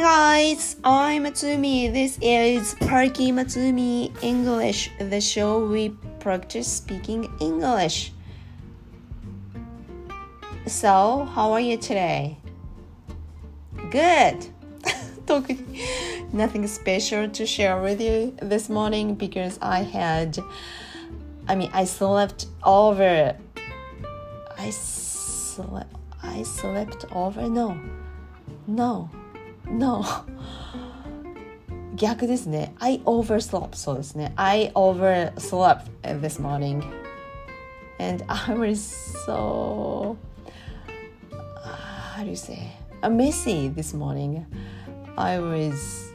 Hey guys, I'm Matsumi. This is Parky Matsumi English, the show we practice speaking English. So, how are you today? Good. Nothing special to share with you this morning because I had, I mean, I slept over. I slept. I slept over. No, no, no. 逆ですね。I overslept. そうですね。I overslept this morning. And I was so, how do you say, messy this morning. I was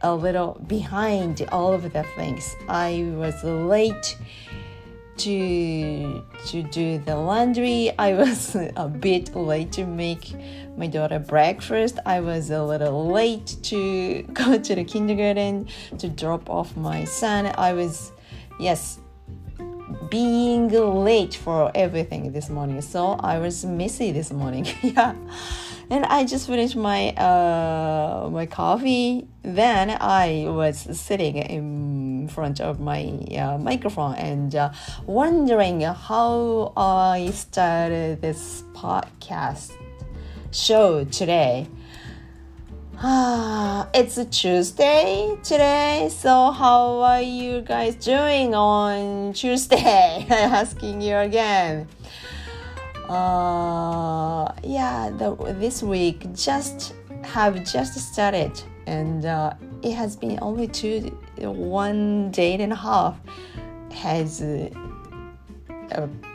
a little behind all of the things. I was late to to do the laundry. I was a bit late to make my daughter breakfast. I was a little late to go to the kindergarten to drop off my son. I was yes being late for everything this morning. So I was messy this morning. yeah and I just finished my uh, my coffee. Then I was sitting in front of my uh, microphone and uh, wondering how I started this podcast show today. it's a Tuesday today, so how are you guys doing on Tuesday? I'm asking you again uh, yeah, the, this week just have just started, and uh, it has been only two, one day and a half has uh,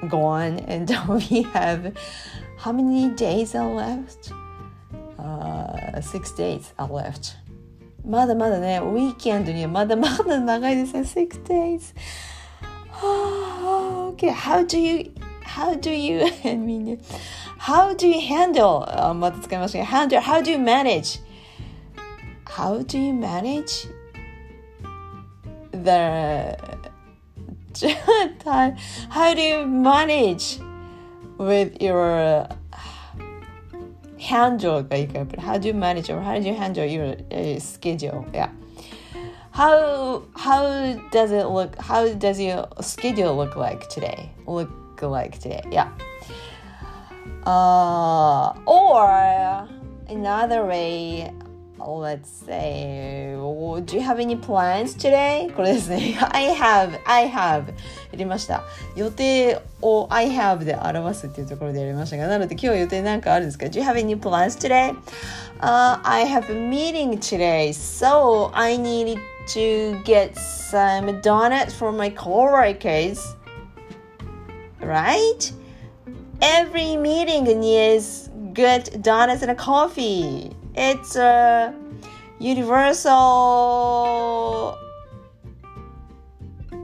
gone, and we have how many days are left? Uh, six days are left. まだまだね、ウィーケンドにはまだまだ長いですね、six days. okay, how do you how do you I mean how do you handle あまた使いましたが handle how do you manage how do you manage the how do you manage with your handle がいいかやっぱり how do you manage or how do you handle your uh, schedule yeah how how does it look how does your schedule look like today look like today. Yeah. Uh, or another way, let's say, do you have any plans today? これですね。I have, I have やりました。予定を I have で表すっていうところでやりましたが、なので今日予定なんかあるんですか Do you have any plans today? Uh, I have a meeting today, so I need to get some donuts for my coworkers right? Every meeting needs good donuts and coffee. It's a universal.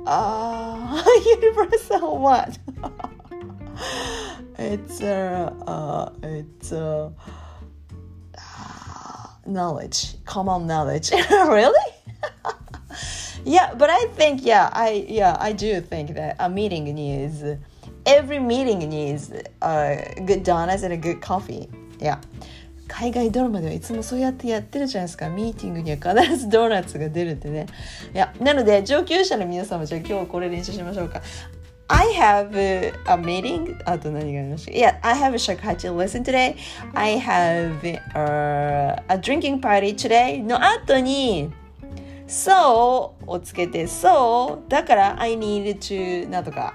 Uh, universal what? it's a uh, it's a uh, knowledge, common knowledge. really? yeah, but I think yeah, I yeah, I do think that a meeting needs every meeting needs a good donuts and a good coffee. Yeah. 海外ドラマではいつもそうやってやってるじゃないですか。ミーティングには必ずドーナツが出るってね。いや、なので上級者の皆さんもじゃあ今日これ練習しましょうか。I have a meeting あと何がありました Yeah, I have a shakachi lesson today. I have a, a drinking party today の後に So をつけて So だから I need to なんとか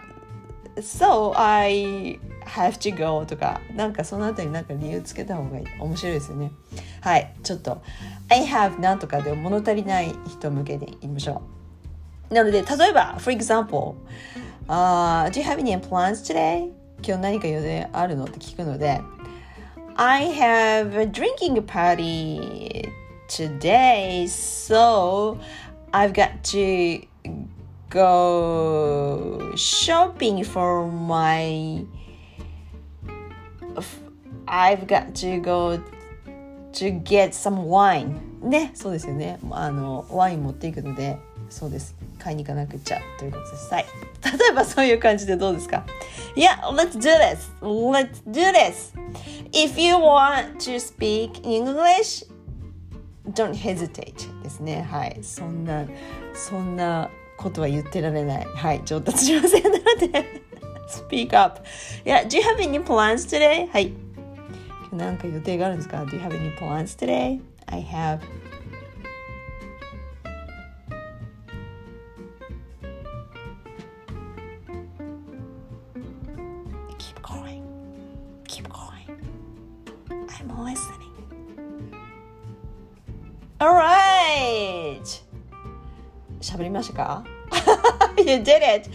So I have to go とかなんかそのあたりなんか理由つけた方がいい面白いですよねはいちょっと I have なんとかで物足りない人向けで言いましょうなので例えば for example、uh, Do you have any plans today? 今日何か予定あるのって聞くので I have a drinking party today so I've got to go shopping for my I've got to go to get some wine ねそうですよねあのワイン持っていくのでそうです買いに行かなくちゃということですはい例えばそういう感じでどうですか Yeah, let's do this let's do this if you want to speak English, don't hesitate ですね。はい。そんな、そんなことは言ってられない。はい。上達しませんので speak up. Yeah, do you have any plans today? はい。今日なんか予定があるんですか ?Do you have any plans today? I have I'm listening. Alright! 喋りましたか You did it!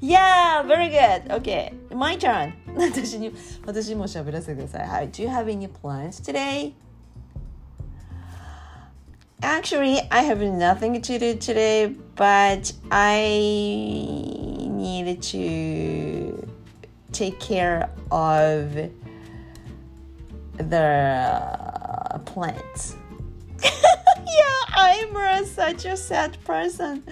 Yeah, very good. Okay, my turn. 私に、私にも喋らせてください。はい。Do you have any plans today? Actually, I have nothing to do today, but I need to take care of the plants. yeah, I'm a, such a sad person.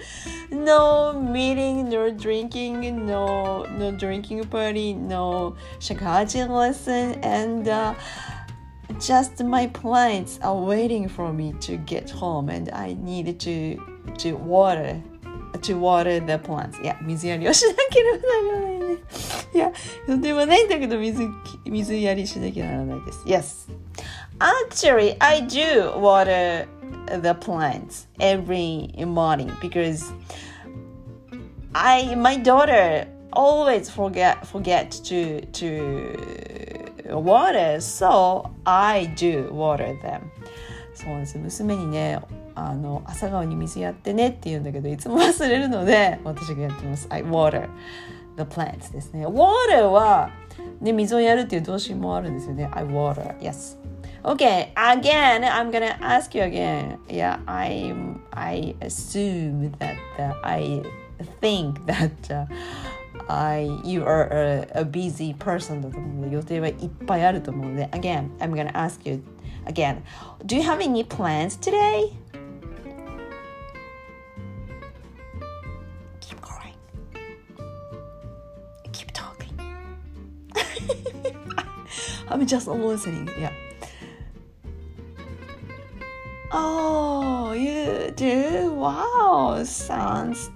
No meeting, no drinking, no no drinking party, no shakaji lesson, and uh, just my plants are waiting for me to get home, and I need to to water to water the plants. いや、水やりをしなければならないね。いや、予定はないんだけど、水、水やりしなきゃならないです。Yes. Actually, I do water the plants every morning because I my daughter always forget forget to to water, so I do water them. そうなんですよ娘にねあの朝顔に水やってねって言うんだけどいつも忘れるので私がやってます I water the plants ですね water は、ね、水をやるっていう動詞もあるんですよね I water yes Okay, again, I'm gonna ask you again. Yeah, I I assume that uh, I think that uh, I you are a, a busy person だと思うので予定はいっぱいあると思うので Again, I'm gonna ask you again. Do you have any plans today? Keep going. Keep talking. I'm just listening. Yeah. Oh, you do? Wow, sounds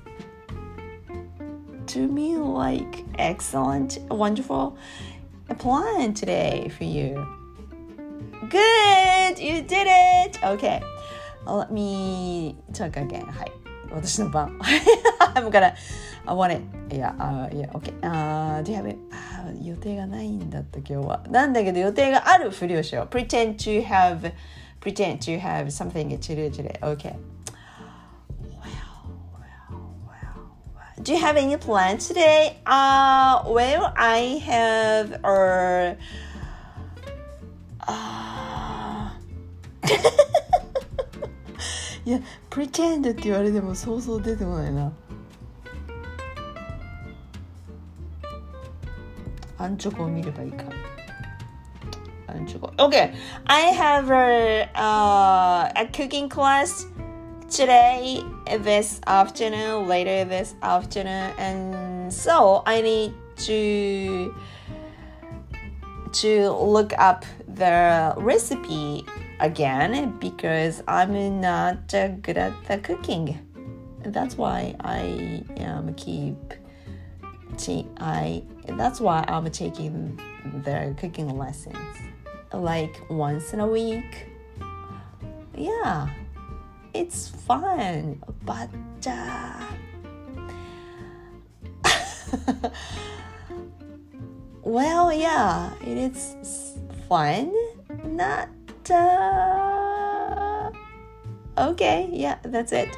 to me like excellent, wonderful plan today for you. Good, you did it. Okay, let me talk again. はい、私の番。I'm gonna, I want it. Yeah, uh, yeah, okay. Uh, do you have it? あー予定がないんだった今日は。なんだけど予定があるふりをしよう。Pretend to have pretend to have something to do today. Okay. Well, well, well, well. Do you have any plans today? Uh, well, I have a. Uh, いや、pretend って言われてもそうそう出てこないな。アンチョコを見ればいいか。 Okay, I have a, uh, a cooking class today, this afternoon, later this afternoon, and so I need to to look up the recipe again because I'm not good at the cooking. That's why I am keep. I that's why I'm taking the cooking lessons like once in a week. Yeah, it's fun, but uh, well, yeah, it is fun. Not uh, okay. Yeah, that's it.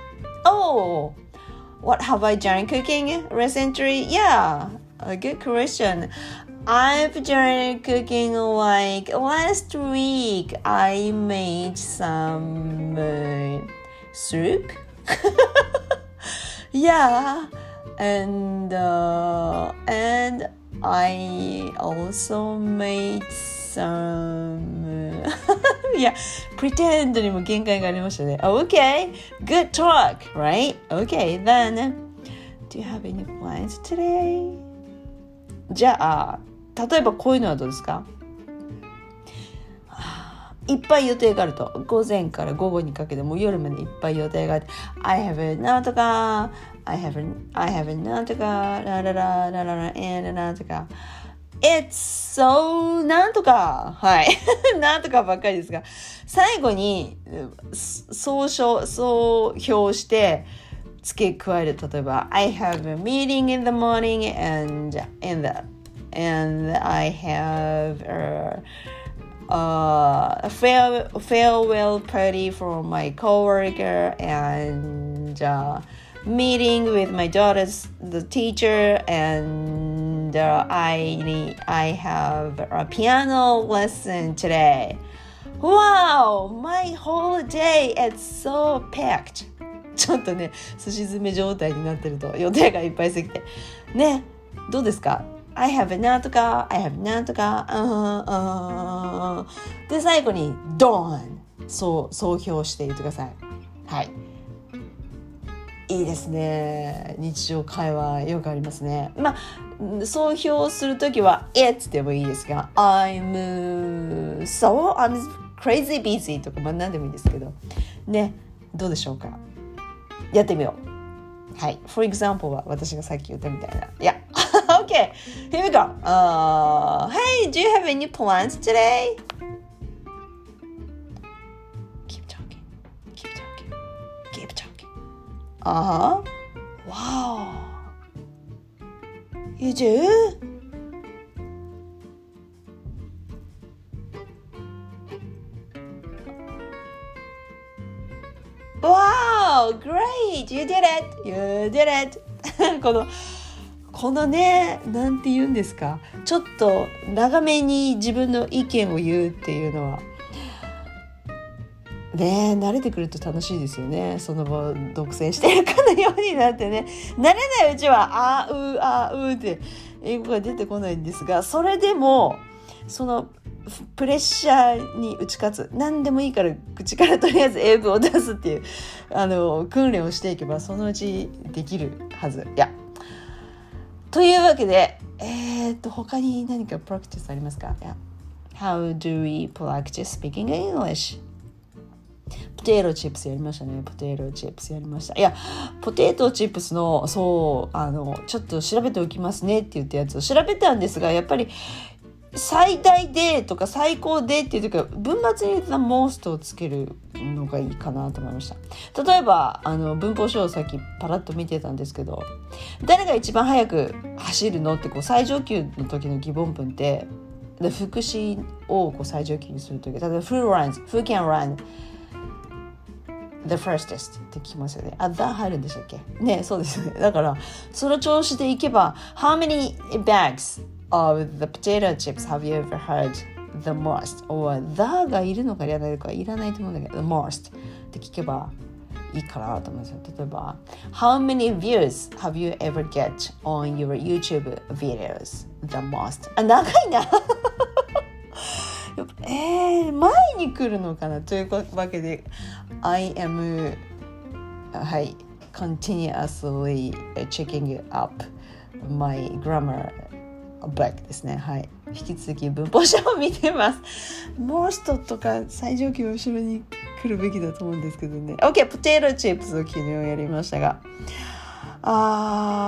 Oh, what have I done cooking recently? Yeah, a good question. I've done cooking like last week. I made some uh, soup. yeah, and uh, and I also made some. yeah, pretend にも限界がありましたね。Okay, good talk, right? Okay, then, do you have any plans today? じゃあ、 例えばこういうのはどうですか？いっぱい予定があると。午前から午後にかけても夜までいっぱい予定があって。I have なんとか I have I have なんとかラララララ。ラ and なんとか It's so なんとか。はい。なんとかばっかりですが。最後に総称総評して付け加える。例えば I have a meeting in the morning and in the and I have a, a fare, farewell party for my coworker and uh, meeting with my daughter's the teacher and uh, I I have a piano lesson today. Wow, my whole day is so packed. ちょっとね、すし詰め状態になってると予定がいっぱいすぎて。ね、どうですか I have なんとか、I have なんとか、うんうんで、最後に、ドーンそう総評して言ってください。はい。いいですね。日常会話よくありますね。まあ、総評するときは、えっつってもいいですが、I'm so, I'm crazy busy とか、まあ何でもいいですけど、ね、どうでしょうか。やってみよう。はい。For example は私がさっき言ったみたいな。いや、okay, here we go. Uh, hey, do you have any plans today? Keep talking. Keep talking. Keep talking. Uh huh. Wow. You do? Wow, great! You did it! You did it! このこのねなんて言うんですか？ちょっと長めに自分の意見を言うっていうのは。ね慣れてくると楽しいですよね。その場独占してるかのようになってね。慣れないうちは「あうあう」って英語が出てこないんですがそれでもそのプレッシャーに打ち勝つ。何でもいいから口からとりあえず英語を出すっていうあの訓練をしていけばそのうちできるはず。いやというわけで、えー、っと、他に何かプラクティスありますか ?How do we practice speaking English? ポテトチップスやりましたね。ポテトチップスやりました。いや、ポテトチップスの、そう、あの、ちょっと調べておきますねって言ったやつを調べたんですが、やっぱり最大でとか最高でっていう時は文末に言った most をつけるのがいいかなと思いました例えばあの文法書をさっきパラッと見てたんですけど誰が一番早く走るのってこう最上級の時の疑問文って副詞をこう最上級にする時例えば Who runs? Who can run? The firstest って聞きますよね。あ、that 入るんでしたっけ？ねそうですね。だから、その調子でいけば、How many bags of the potato chips have you ever heard the most? or the がいるのかいらないのかいらないと思うんだけど the most って聞けばいいかなと思うんですよ。例えば How many views have you ever get on your YouTube videos the most? あ、長いなえー、前に来るのかなというわけで I am はい continuously checking up my grammar バックですね。はい。引き続き文法書を見てます。もう一とか最上級後ろに来るべきだと思うんですけどね。OK、ポテトチップスを昨日やりましたが。あ、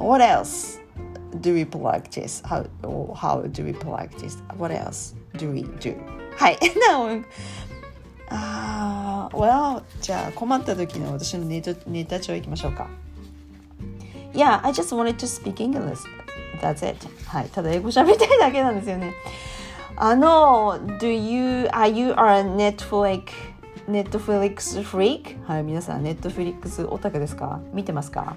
uh, what else do we practice? How, how do we practice? What else do we do? はい。なああ、well, じゃあ困った時の私のネタネタ帳いきましょうか。Yeah, I just wanted to speak English. That's it. はい。ただ英語喋りたいだけなんですよね。あの、Do you, are you a Netflix, Netflix freak? はい。皆さん、Netflix オタクですか見てますか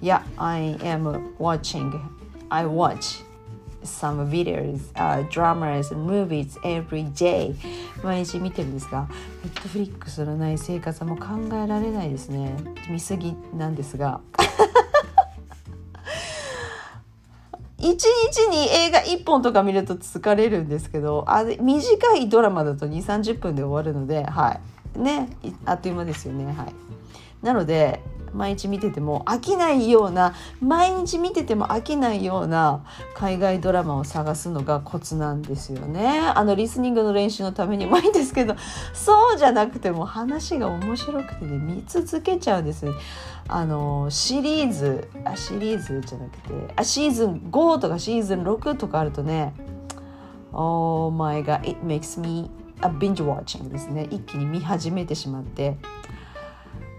Yeah, I am watching. I watch some videos, uh, dramas, movies every day. 毎日見てるんですが、Netflix のない生活はもう考えられないですね。見すぎなんですが。一日に映画1本とか見ると疲れるんですけどあ短いドラマだと2 3 0分で終わるのではい。ねあっという間ですよね。はい。なので毎日見てても飽きないような毎日見てても飽きないような海外ドラマを探すのがコツなんですよね。あのリスニングの練習のためにもいいんですけどそうじゃなくても話が面白くてね見続けちゃうんですあのシリーズあシリーズじゃなくてあシーズン5とかシーズン6とかあるとね Oh my god it makes me a binge watching ですね。一気に見始めてしまって。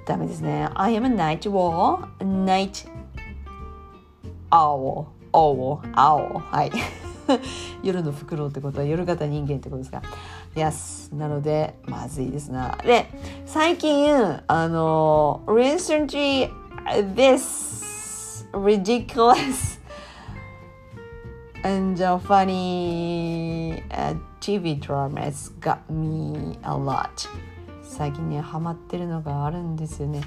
ダメですね I am a night owl night owl owl owl はい夜のフクロウってことは夜型人間ってことですか Yes なのでまずいですなで最近あの recently this ridiculous and funny uh, TV dramas got me a lot 最近ねハマってるのがあるんですよね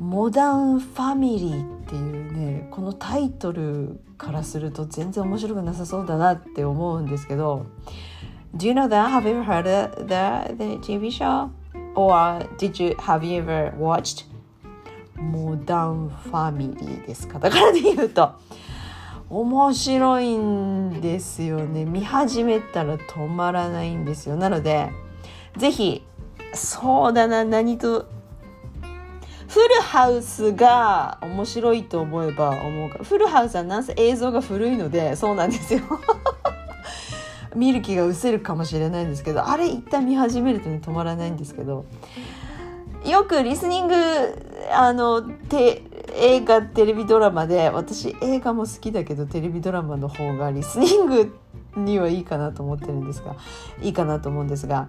モダンファミリーっていうねこのタイトルからすると全然面白くなさそうだなって思うんですけど Do you know that? Have you ever heard of the, the TV show? Or did you, have you ever watched? モダンファミリーですか？だからで言うと面白いんですよね見始めたら止まらないんですよなのでぜひそうだな何とフルハウスが面白いと思えば思うか。フルハウスはなんせ映像が古いのでそうなんですよ。見る気が失せるかもしれないんですけどあれ一旦見始めるとね止まらないんですけど。よくリスニングあのて映画テレビドラマで私映画も好きだけどテレビドラマの方がリスニングにはいいかなと思ってるんですがいいかなと思うんですが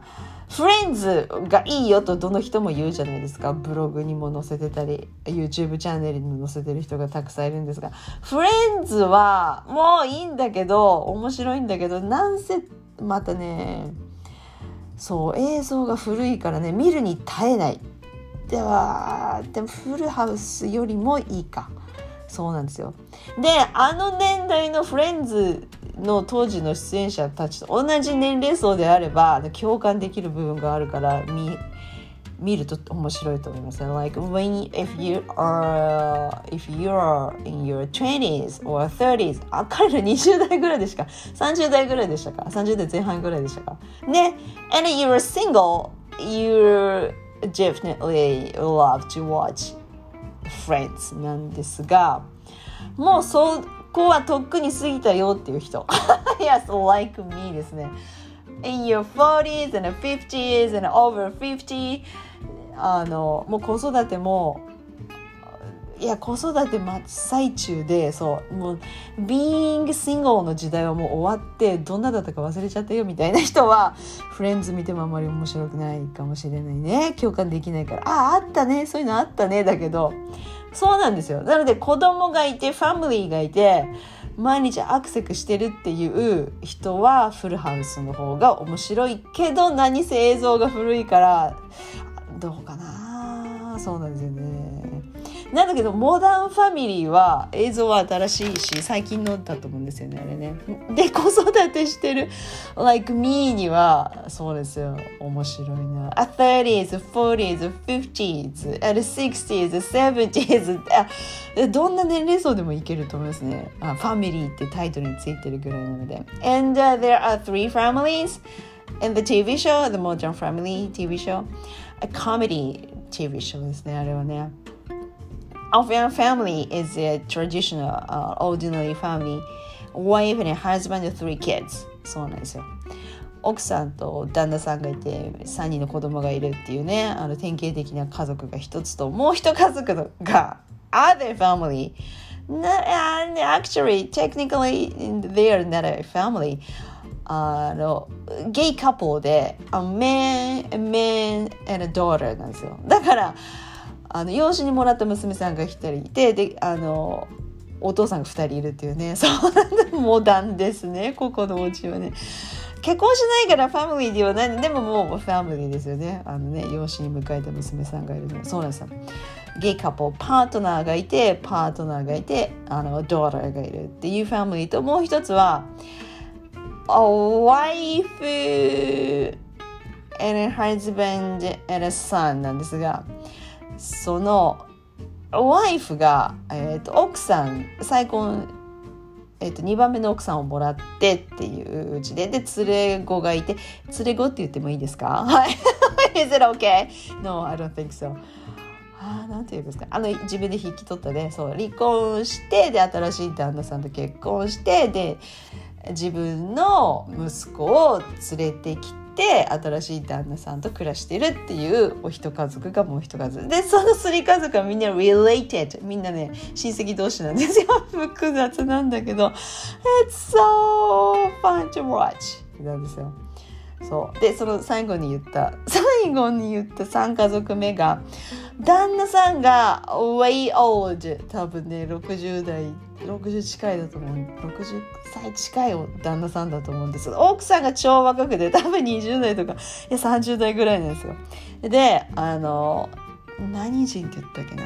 フレンズがいいよとどの人も言うじゃないですか。ブログにも載せてたり YouTube チャンネルにも載せてる人がたくさんいるんですがフレンズはもういいんだけど面白いんだけどなんせまたねそう映像が古いからね見るに耐えない。ではでもフルハウスよりもいいか。そうなんですよ。であの年代のフレンズの当時の出演者たちと同じ年齢層であれば共感できる部分があるから見見ると面白いと思います。ね。Like when if you are if you are in your 20s or 30s あ彼ら20代ぐらいでしか？30代ぐらいでしたか？30代前半ぐらいでしたか？ね？And you're single you definitely love to watch Friends なんですがもうそうこはとっくに過ぎたよっていう人。Yes, like me ですね。In your 40s and 50s and over 50あのもう子育てもいや子育て真っ最中でそうもう being single の時代はもう終わってどんなだったか忘れちゃったよみたいな人はフレンズ見てもあんまり面白くないかもしれないね。共感できないから。あああったね。そういうのあったね。だけどそうなんですよ。なので子供がいてファミリーがいて毎日アクセクしてるっていう人はフルハウスの方が面白いけど何せ映像が古いからどうかなそうなんですよね。なんだけどモダンファミリーは映像は新しいし最近のだと思うんですよねあれね。で子育てしてる like me にはそうですよ。面白いな。a 30s 40s 50s a 60s 70s あ どんな年齢層でもいけると思いますね。あファミリーってタイトルについてるぐらいなので。And、uh, there are three families in the TV show the Modern Family TV show. A comedy TV show ですねあれはね。Our family is a traditional, uh, ordinary family. Wife and husband and three kids. そうなんですよ。奥さんと旦那さんがいて3人の子供がいるっていうねあの典型的な家族が一つともう一家族が other family and actually technically they're not a family あのゲイカップルで a man, a man and a daughter なんですよだからあの養子にもらった娘さんが1人いてであのお父さんが2人いるっていうね。そうなんだモダンですね。ここのお家はね。結婚しないからファミリーではない。でももうファミリーですよね。あのね養子に迎えた娘さんがいるの。そうなんですよ。ゲイカップルパートナーがいてパートナーがいてあのドーターがいるっていうファミリーともう一つは a wife and a husband and a son なんですがそのワイフが、えーと、奥さん再婚、えーと、2番目の奥さんをもらってっていううちでで連れ子がいて連れ子って言ってもいいですか？はい Is it okay? No, I don't think so. あなんていうんですか？あの自分で引き取ったねそう離婚してで新しい旦那さんと結婚してで自分の息子を連れてきて新しい旦那さんと暮らしてるっていうお一家族がもう一家族。でそのスリ家族はみんな related みんなね親戚同士なんですよ。複雑なんだけど。It's so fun to watch なんですよ。そう。でその最後に言った最後に言った3家族目が旦那さんが way old 多分ね60代60近いだと思う。60歳近い旦那さんだと思うんです。けど奥さんが超若くて多分20代とかいや30代ぐらいなんですよ。であの何人って言ったっけな。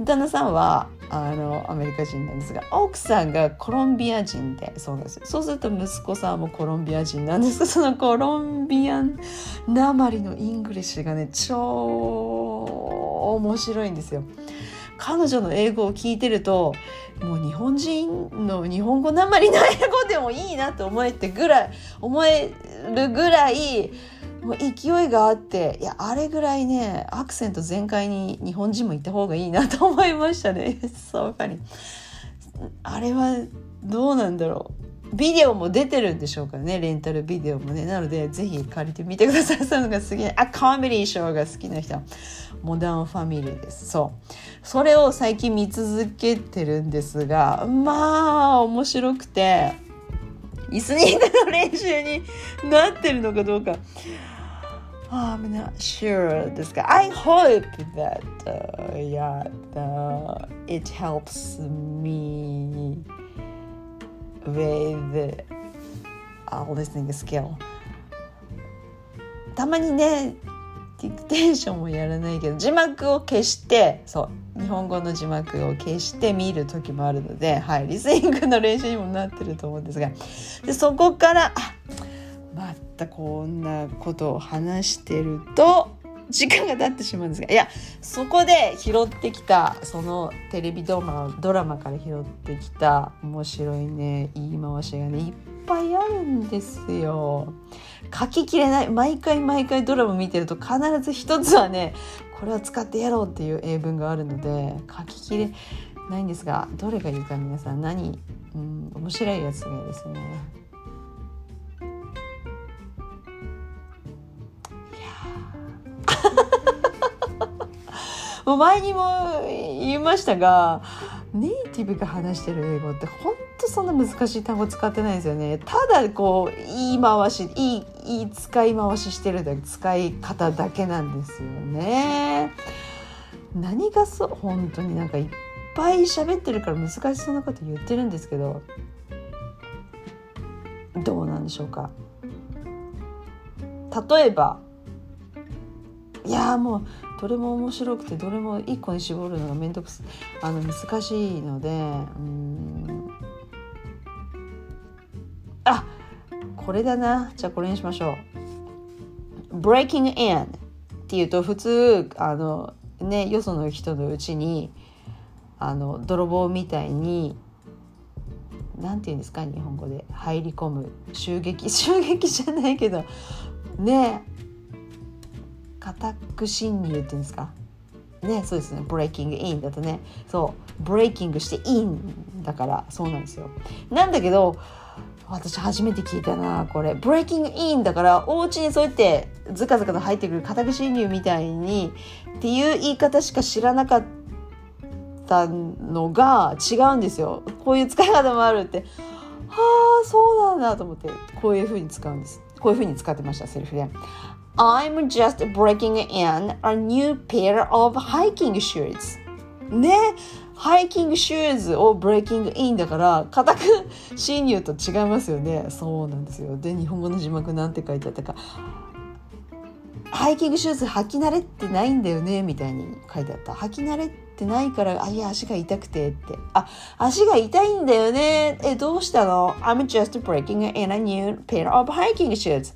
旦那さんはあのアメリカ人なんですが奥さんがコロンビア人でそうなんです。そうすると息子さんもコロンビア人なんです。その Colombian なまりの English がね超面白いんですよ。彼女の英語を聞いてるともう日本人の日本語なまりの英語でもいいなと思えてぐらい思えるぐらいもう勢いがあっていやあれぐらいねアクセント全開に日本人も行った方がいいなと思いましたね。そうかに。あれはどうなんだろう。ビデオも出てるんでしょうかね。レンタルビデオもね。なのでぜひ借りてみてください。そのが好きあコメディーショーが好きな人。モダンファミリーです。そう。それを最近見続けてるんですがまあ面白くてリスニングの練習になってるのかどうか。I'm not sure ですが I hope that、uh, yeah the, it helps me with a listening skill. たまにねディクテーションもやらないけど字幕を消してそう日本語の字幕を消して見る時もあるので、はい、リスニングの練習にもなってると思うんですがでそこからあまたこんなことを話してると時間が経ってしまうんですがいやそこで拾ってきたそのテレビドラマドラマから拾ってきた面白いね言い回しがねいっぱいあるんですよ。書ききれない毎回毎回ドラマ見てると必ず一つはねこれは使ってやろうっていう英文があるので書ききれないんですがどれがいいか皆さん何、うん、面白いやつがいいですね。もう前にも言いましたがネイティブが話してる英語って本当そんな難しい単語使ってないですよね。ただこう言い回しいいいい使い回ししてるだけ使い方だけなんですよね。何がそう本当になんかいっぱい喋ってるから難しそうなこと言ってるんですけどどうなんでしょうか。例えばいやもうどれも面白くてどれも1個に絞るのが面倒くさあの難しいのでうん。あこれだな。じゃあこれにしましょう。Breaking in っていうと普通あのねよその人のうちにあの泥棒みたいに何て言うんですか日本語で。入り込む。襲撃。襲撃じゃないけど。ね。家宅侵入っていうんですか？ねそうですね。ブレイキングインだとね。そう。ブレイキングしてインだからそうなんですよ。なんだけど私初めて聞いたなこれ。ブレイキングインだからお家にそうやってズカズカと入ってくる家宅侵入みたいにっていう言い方しか知らなかったのが違うんですよ。こういう使い方もあるって。はあそうなんだと思って。こういう風に使うんです。こういう風に使ってましたセリフで。I'm just breaking in a new pair of hiking shoes. ね、ハイキングシューズを breaking in だから家宅侵入と違いますよね。そうなんですよ。で日本語の字幕なんて書いてあったか。ハイキングシューズ履き慣れてないんだよねみたいに書いてあった。履き慣れてないからあいや足が痛くてって。あ足が痛いんだよね。えどうしたの？I'm just breaking in a new pair of hiking shoes.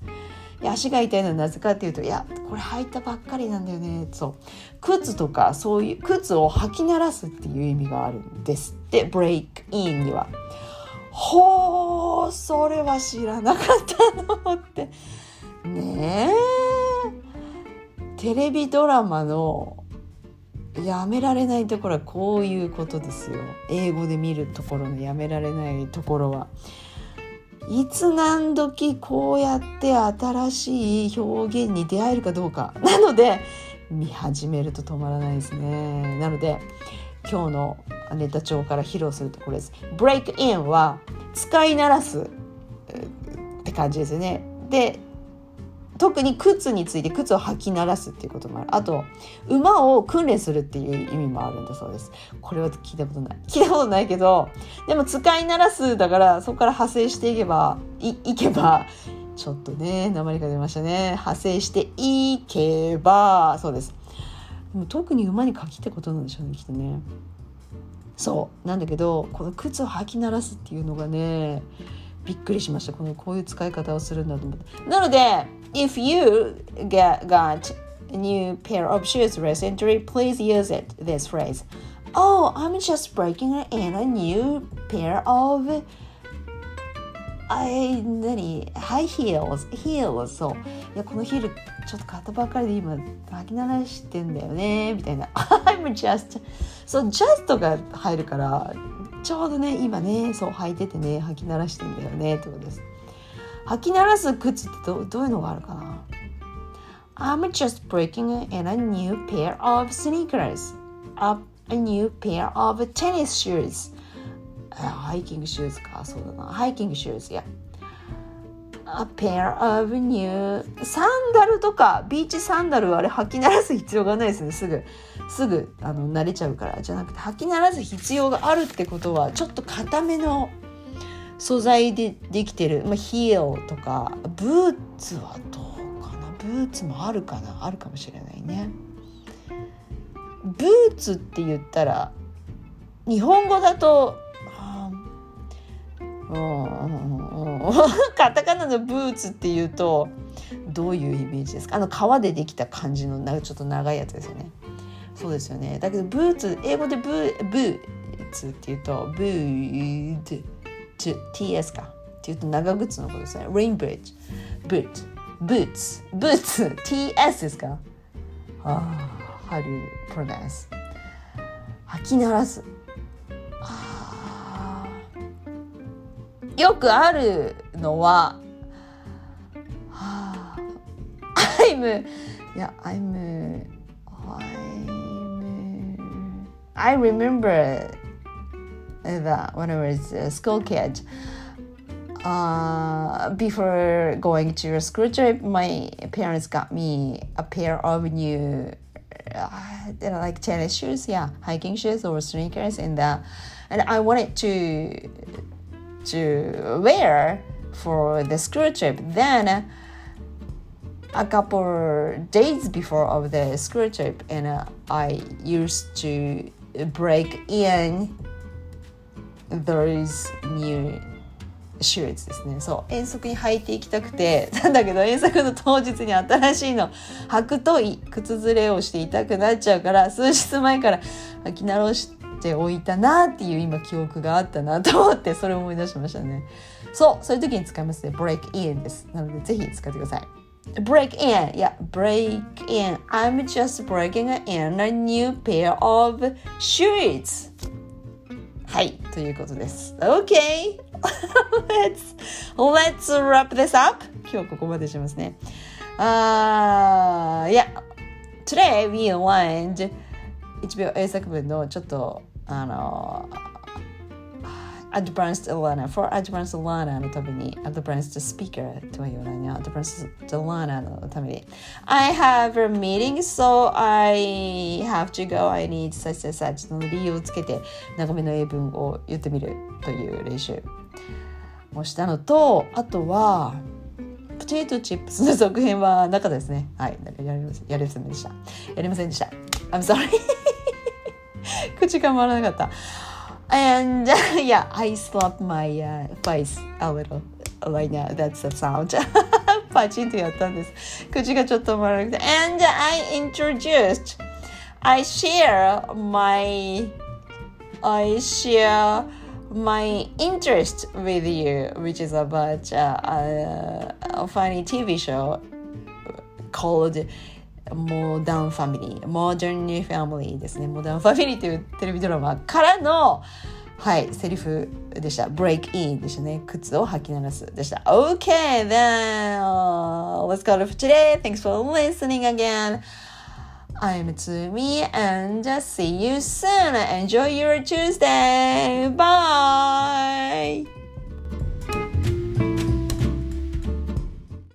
足が痛いのはなぜかっていうといやこれ履いたばっかりなんだよね。そう。靴とかそういう靴を履き鳴らすっていう意味があるんですって。ブレイクインには。ほうそれは知らなかったと思って。ねえ。テレビドラマのやめられないところはこういうことですよ。英語で見るところのやめられないところは。いつ何時こうやって新しい表現に出会えるかどうか。なので見始めると止まらないですね。なので今日のネタ帳から披露するところです。ブレイクインは使い鳴らすって感じですよね。で特に靴について靴を履き鳴らすっていうこともある。あと馬を訓練するっていう意味もあるんだそうです。これは聞いたことない。聞いたことないけどでも使い鳴らすだからそこから派生していけばいいけばちょっとね鉛が出ましたね。派生していけばそうです。でも特に馬に限ったことなんでしょうねきっとね。そう。なんだけどこの靴を履き鳴らすっていうのがねびっくりしましたこのこういう使い方をするんだと思ってなので if you get, got a new pair of shoes recently please use it this phrase oh I'm just breaking in a new pair of あえ何 high heels heels そういやこのヒールちょっと買ったばっかりで今履き慣らしてんだよねみたいな I'm just そう just が入るからちょうどね今ねそう履いててね履き鳴らしてんだよねってことです。履き鳴らす靴ってどどういうのがあるかな？I'm just breaking in a new pair of sneakers. A, a new pair of tennis shoes. ハイキングシューズか。そうだな。ハイキングシューズ。や。A pair of new サンダルとかビーチサンダルはあれ履き鳴らす必要がないですねすぐ。すぐあの慣れちゃうからじゃなくて履き鳴らす必要があるってことはちょっと硬めの素材でできてる、まあ、ヒールとかブーツはどうかな？ブーツもあるかな？あるかもしれないね。ブーツって言ったら日本語だと カタカナのブーツっていうとどういうイメージですか？あの革でできた感じのちょっと長いやつですよね。そうですよね。だけどブーツ英語でブーブーツっていうとブーツ TS かっていうと長靴のことですね。レインブリッジブーツブーツブーツ TS ですか？ああ How do you pronounce 吐き鳴らすよくあるのは、はあ、I'm いや I'm I'm I remember that when I was a school kid uh, before going to a school trip my parents got me a pair of new uh, like tennis shoes yeah hiking shoes or sneakers and that and I wanted to to wear for the school trip. Then a couple days before of the school trip, and uh, I used to break in those new shoes ですね。そう。遠足に履いていきたくて。なんだけど遠足の当日に新しいの履くと靴ずれをして痛くなっちゃうから数日前から履き直しておいたなっていう今記憶があったなと思ってそれを思い出しましたね。そう。そういう時に使いますね。break in です。なのでぜひ使ってください。break in いや break in I'm just breaking in a new pair of shoes はいということです OK let's let's wrap this up 今日ここまでしますねあーいや today we learned 1秒英作文のちょっとあの advanced learner for advanced learner のために advanced speaker とは言わないね advanced learner のために I have a meeting so I have to go I need such and such の理由をつけて長めの英文を言ってみるという練習をしたのとあとはポテトチップスの続編はなかったですねはいやりませんでしたやりませんでした I'm sorry 口が回らなかった。And yeah, I slapped my uh, face a little right now. That's the sound. パチンとやったんです。口がちょっと丸くて。And I introduced, I share my, I share my interest with you, which is about uh, a, a funny TV show called Modern Family Modern Family ですね Modern Family というテレビドラマからのはいセリフでした Break in でしたね靴を履き鳴らすでした Okay then、let's go for today thanks for listening again I'm Tsumi and see you soon. Enjoy your Tuesday. Bye.